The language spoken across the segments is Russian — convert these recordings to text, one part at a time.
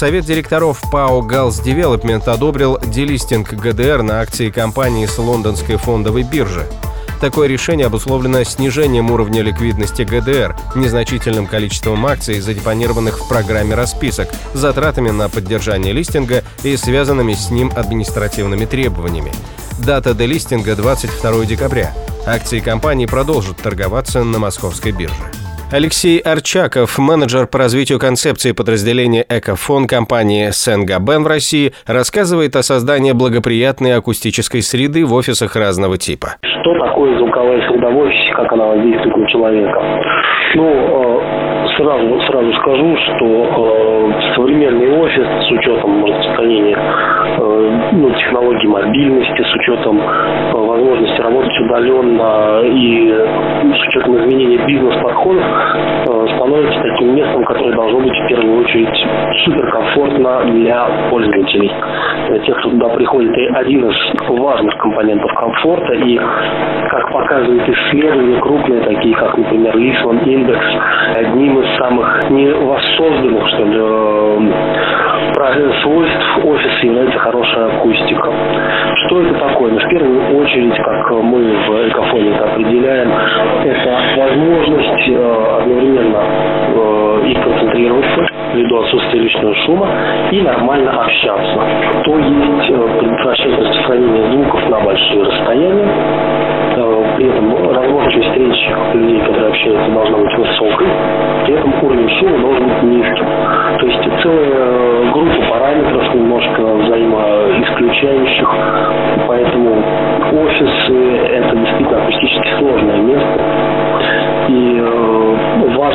Совет директоров ПАО «Галс Девелопмент» одобрил делистинг ГДР на акции компании с лондонской фондовой биржи. Такое решение обусловлено снижением уровня ликвидности ГДР, незначительным количеством акций, задепонированных в программе расписок, затратами на поддержание листинга и связанными с ним административными требованиями. Дата делистинга 22 декабря. Акции компании продолжат торговаться на московской бирже. Алексей Арчаков, менеджер по развитию концепции подразделения «Экофон» компании «Сенгабен» в России, рассказывает о создании благоприятной акустической среды в офисах разного типа. Что такое звуковая среда в офисе, как она воздействует на человека? Ну, э, сразу, сразу скажу, что э, современный офис с учетом распространения э, ну, технологий мобильности, с учетом возможности работать удаленно и с учетом изменения бизнес-подходов, становится таким местом, которое должно быть в первую очередь суперкомфортно для пользователей. Для тех, кто туда приходит, это один из важных компонентов комфорта. И, как показывают исследования крупные, такие как, например, Лисман Индекс, одним из самых невоссозданных, что ли, э, свойств офиса является хорошая акустика. Что это такое? Ну, в первую очередь, как мы в Экофоне определяем, это возможность ввиду отсутствия лишнего шума и нормально общаться. То есть э, предотвращать распространение звуков на большие расстояния, при этом разборчивость речи людей, которые общаются, должна быть высокой, при этом уровень шума должен быть низким. То есть целая группа параметров немножко взаимоисключающих, поэтому офисы – это действительно акустически сложное место,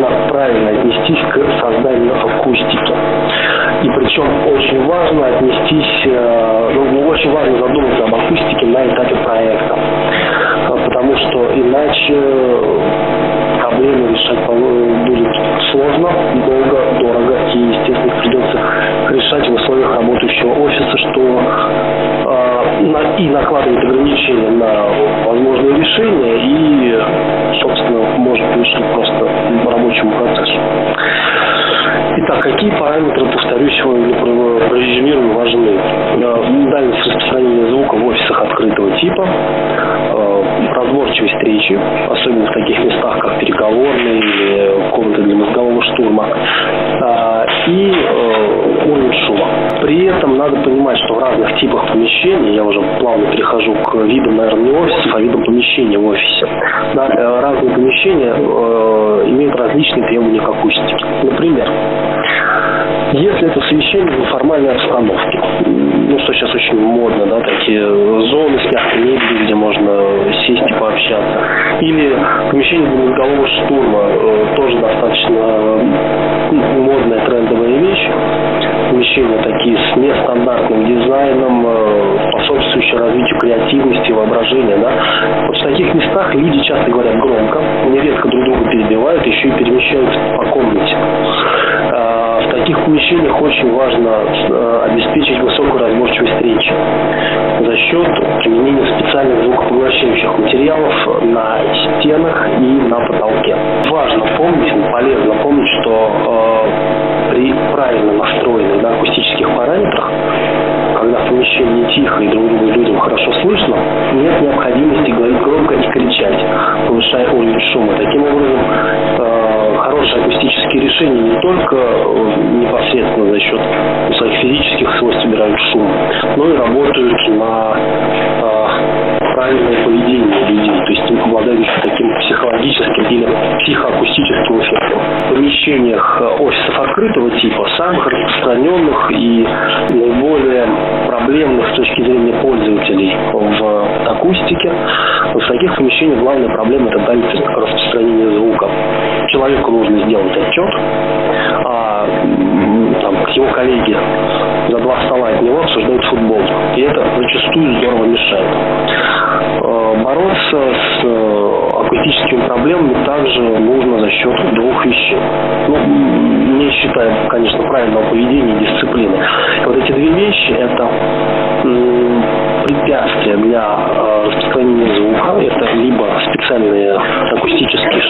э, важно правильно отнестись к созданию акустики. И причем очень важно отнестись, э, ну, очень важно задуматься об акустике на этапе проекта. Потому что иначе проблемы решать будет сложно, долго, дорого и, естественно, придется решать в условиях работающего офиса, что э, и накладывает ограничения на возможные решения и, собственно, может мешать просто рабочему процессу. Итак, какие параметры, повторюсь, прорезюмирую, важны? Дальность распространения звука в офисах открытого типа, э, разборчивость речи, особенно в таких местах, как переговорные или комнаты для мозгового штурма, э, и э, уровень шума. При этом надо понимать, что в разных типах помещений, я уже плавно перехожу к видам, наверное, не офисов, а видам помещения в офисе. Да, разные помещения имеют различные требования к акустике. Например, если это совещание в формальной обстановке, ну, что сейчас очень модно, да, такие зоны с мягкой мебелью, где можно сесть и пообщаться, или помещение для мозгового штурма, э, тоже достаточно модная трендовая вещь, помещения такие с нестандартным дизайном, э, способствующие развитию креативности, воображения, да, вот в таких местах люди часто говорят громко, нередко друг друга перебивают, еще и перемещаются по комнате. Таких помещениях очень важно э, обеспечить высокую разборчивость речи за счет применения специальных звукопоглощающих материалов на стенах и на потолке. Важно помнить, полезно помнить, что э, при правильно настроенных да, акустических параметрах, когда в помещении тихо и друг друга людям хорошо слышно, нет необходимости говорить громко и кричать, повышая уровень шума. Таким образом, э, хорошие акустические решения не только э, непосредственно за счет своих физических свойств убирают шум, но и работают на э, правильное поведение людей, то есть обладают таким психологическим или психоакустическим эффектом. В помещениях офисов открытого типа, самых распространенных и наиболее проблемных с точки зрения пользователей в акустике, в таких помещениях главная проблема это дальность распространения звука. Человеку нужно сделать отчет, а а там, как его коллеге за два стола от него обсуждают футбол. И это зачастую здорово мешает. Э, бороться с э, акустическими проблемами также нужно за счет двух вещей. Ну, не считая, конечно, правильного поведения и дисциплины. Вот эти две вещи – это препятствия для э, распространения звука. Это либо специальные акустические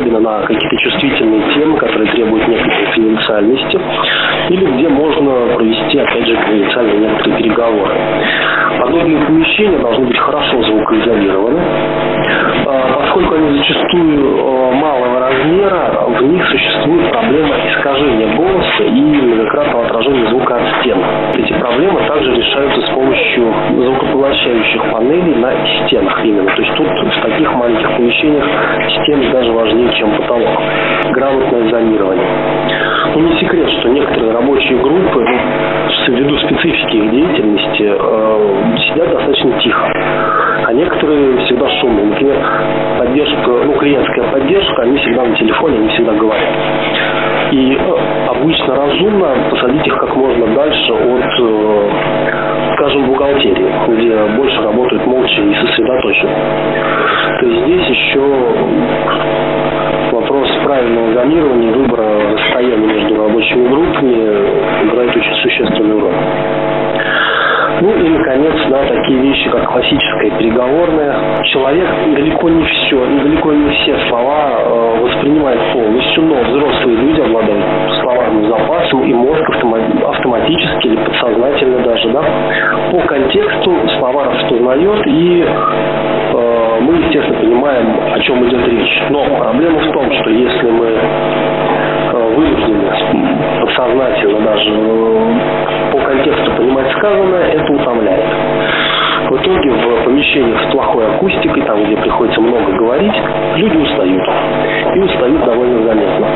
особенно на какие-то чувствительные темы, которые требуют некоторой конфиденциальности, или где можно провести, опять же, конфиденциальные некоторые переговоры. Подобные помещения должны быть хорошо звукоизолированы, а, поскольку они зачастую э, малого размера, в них существует проблема искажения голоса и многократного отражения звука от стен. Эти проблемы также решаются с помощью звукопоглощающих панелей на стенах именно. То есть тут в таких маленьких помещениях стены даже важнее, чем потолок. Грамотное зонирование. Ну, не секрет, что некоторые рабочие группы, ну, ввиду специфики их деятельности, э, сидят достаточно тихо. А некоторые всегда шумные. Например, поддержка, ну, клиентская поддержка, они всегда на телефоне, они всегда говорят. И э, обычно разумно посадить их как можно дальше от, э, скажем, бухгалтерии, где больше работают молча и сосредоточенно. То есть здесь еще вопрос правильного зонирования, выбора расстояния между рабочими группами играет очень существенную роль. Ну и, наконец, да, такие вещи, как классическая переговорная. Человек далеко не все, далеко не все слова э, воспринимает полностью, но взрослые люди обладают словарным запасом, и мозг автоматически или подсознательно даже, да, по контексту слова распознает, и э, мы, естественно, понимаем, о чем идет речь. Но проблема в том, что если мы э, вынуждены подсознательно даже э, по контексту понимать сказанное, это утомляет. В итоге в помещениях с плохой акустикой, там, где приходится много говорить, люди устают. И устают довольно заметно.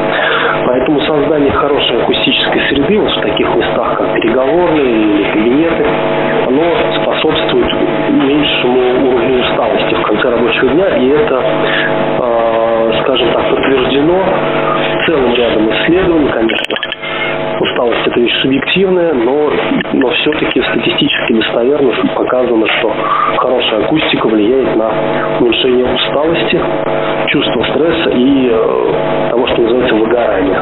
Поэтому создание хорошей акустической среды вот в таких местах, как переговорные или кабинеты, оно способствует меньшему уровню усталости в конце рабочего дня, и это, э, скажем так, подтверждено целым рядом исследований, конечно, усталость это вещь субъективная, но, все-таки статистически достоверно показано, что хорошая акустика влияет на уменьшение усталости, чувство стресса и э, того, что называется выгорание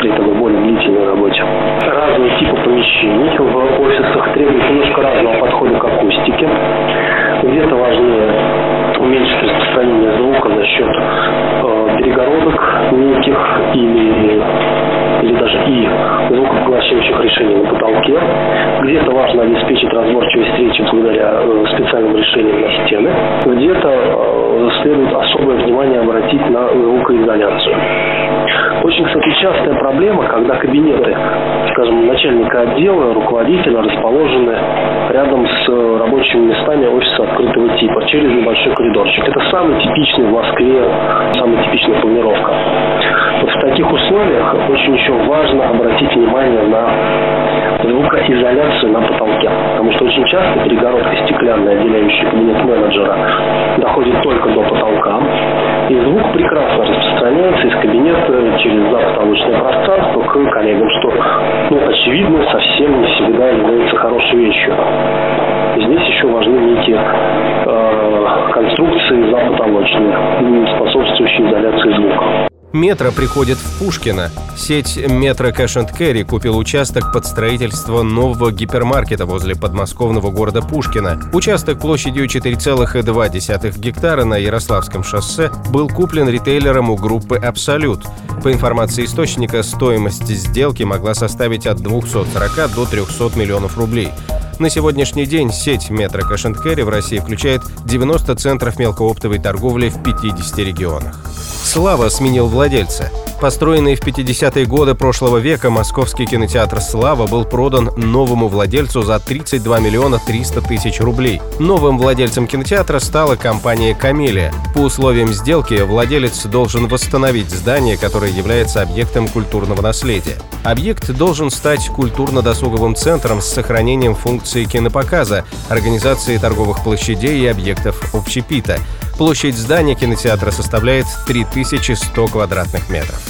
при этом более длительной работе. Разные типы помещений в офисах требуют немножко разного подхода к акустике. Где-то важнее уменьшить распространение звука за счет э, перегородок речи благодаря э, специальным решениям на стены. Где-то э, следует особое внимание обратить на звукоизоляцию. Очень, кстати, частая проблема, когда кабинеты, скажем, начальника отдела, руководителя расположены рядом с рабочими местами офиса открытого типа, через небольшой коридорчик. Это самый типичный в Москве, самая типичная планировка. Вот в таких условиях очень еще важно обратить внимание на звукоизоляцию на потолке. Потому что очень часто перегородка стеклянная, отделяющая кабинет менеджера, доходит только до потолка. И звук прекрасно распространяется из кабинета через запотолочное пространство к коллегам, что, ну, очевидно, совсем не всегда является хорошей вещью. Здесь еще важны некие э, конструкции запотолочные, способствующие изоляции звука. Метро приходит в Пушкино. Сеть Метро Cash and Carry купил участок под строительство нового гипермаркета возле подмосковного города Пушкина. Участок площадью 4,2 гектара на Ярославском шоссе был куплен ритейлером у группы «Абсолют». По информации источника, стоимость сделки могла составить от 240 до 300 миллионов рублей. На сегодняшний день сеть Метро Carry в России включает 90 центров мелкооптовой торговли в 50 регионах. Слава сменил владельца. Построенный в 50-е годы прошлого века московский кинотеатр «Слава» был продан новому владельцу за 32 миллиона 300 тысяч рублей. Новым владельцем кинотеатра стала компания «Камелия». По условиям сделки владелец должен восстановить здание, которое является объектом культурного наследия. Объект должен стать культурно-досуговым центром с сохранением функции кинопоказа, организации торговых площадей и объектов общепита. Площадь здания кинотеатра составляет 3100 квадратных метров.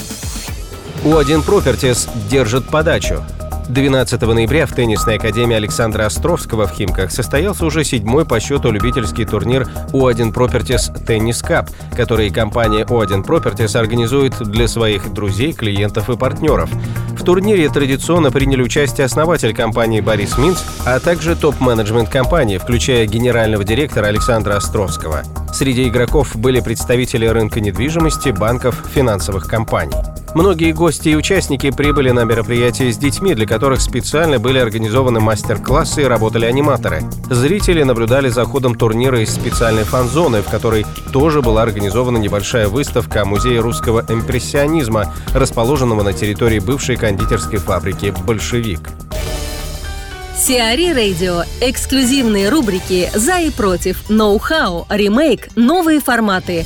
У1 Properties держит подачу. 12 ноября в теннисной академии Александра Островского в Химках состоялся уже седьмой по счету любительский турнир U1 Properties Tennis Cup, который компания U1 Properties организует для своих друзей, клиентов и партнеров. В турнире традиционно приняли участие основатель компании Борис Минц, а также топ-менеджмент компании, включая генерального директора Александра Островского. Среди игроков были представители рынка недвижимости, банков, финансовых компаний. Многие гости и участники прибыли на мероприятие с детьми, для которых специально были организованы мастер-классы и работали аниматоры. Зрители наблюдали за ходом турнира из специальной фан-зоны, в которой тоже была организована небольшая выставка Музея русского импрессионизма, расположенного на территории бывшей кондитерской фабрики «Большевик». Сиари Радио. Эксклюзивные рубрики «За и против», «Ноу-хау», «Ремейк», «Новые форматы».